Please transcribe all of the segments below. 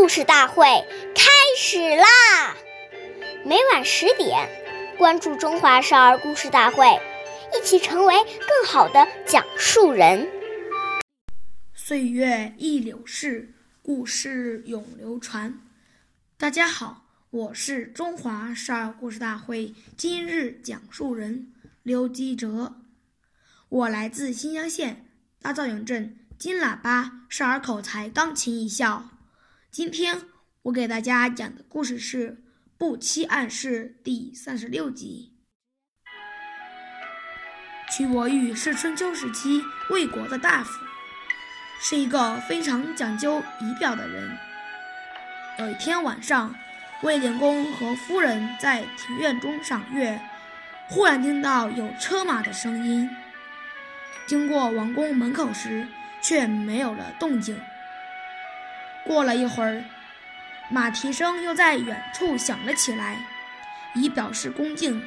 故事大会开始啦！每晚十点，关注《中华少儿故事大会》，一起成为更好的讲述人。岁月易流逝，故事永流传。大家好，我是中华少儿故事大会今日讲述人刘基哲，我来自新乡县大枣营镇金喇叭少儿口才钢琴艺校。今天我给大家讲的故事是《不期暗示》第三十六集。屈伯玉是春秋时期魏国的大夫，是一个非常讲究仪表的人。有一天晚上，魏灵公和夫人在庭院中赏月，忽然听到有车马的声音。经过王宫门口时，却没有了动静。过了一会儿，马蹄声又在远处响了起来，以表示恭敬。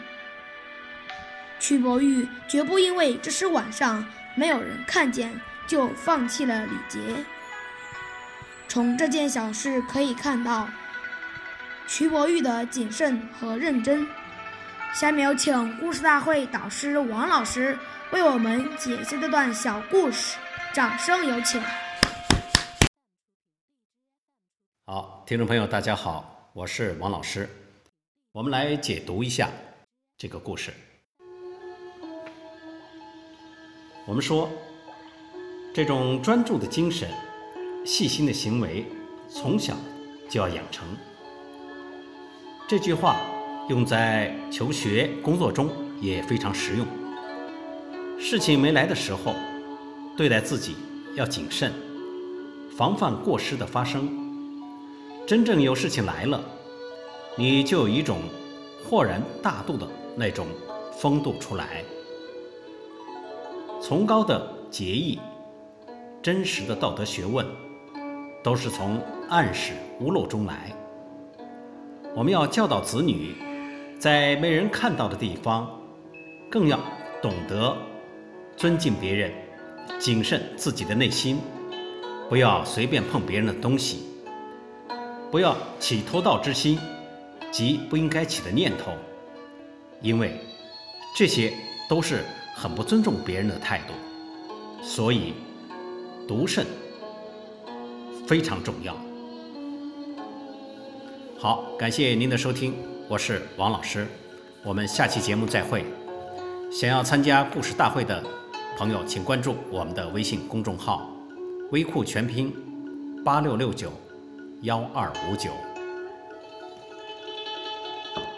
屈伯玉绝不因为这是晚上没有人看见就放弃了礼节。从这件小事可以看到屈伯玉的谨慎和认真。下面有请故事大会导师王老师为我们解析这段小故事，掌声有请。好，听众朋友，大家好，我是王老师。我们来解读一下这个故事。我们说，这种专注的精神、细心的行为，从小就要养成。这句话用在求学、工作中也非常实用。事情没来的时候，对待自己要谨慎，防范过失的发生。真正有事情来了，你就有一种豁然大度的那种风度出来。崇高的节义、真实的道德学问，都是从暗室屋漏中来。我们要教导子女，在没人看到的地方，更要懂得尊敬别人，谨慎自己的内心，不要随便碰别人的东西。不要起偷盗之心，及不应该起的念头，因为这些都是很不尊重别人的态度。所以，独慎非常重要。好，感谢您的收听，我是王老师，我们下期节目再会。想要参加故事大会的朋友，请关注我们的微信公众号“微库全拼八六六九”。幺二五九。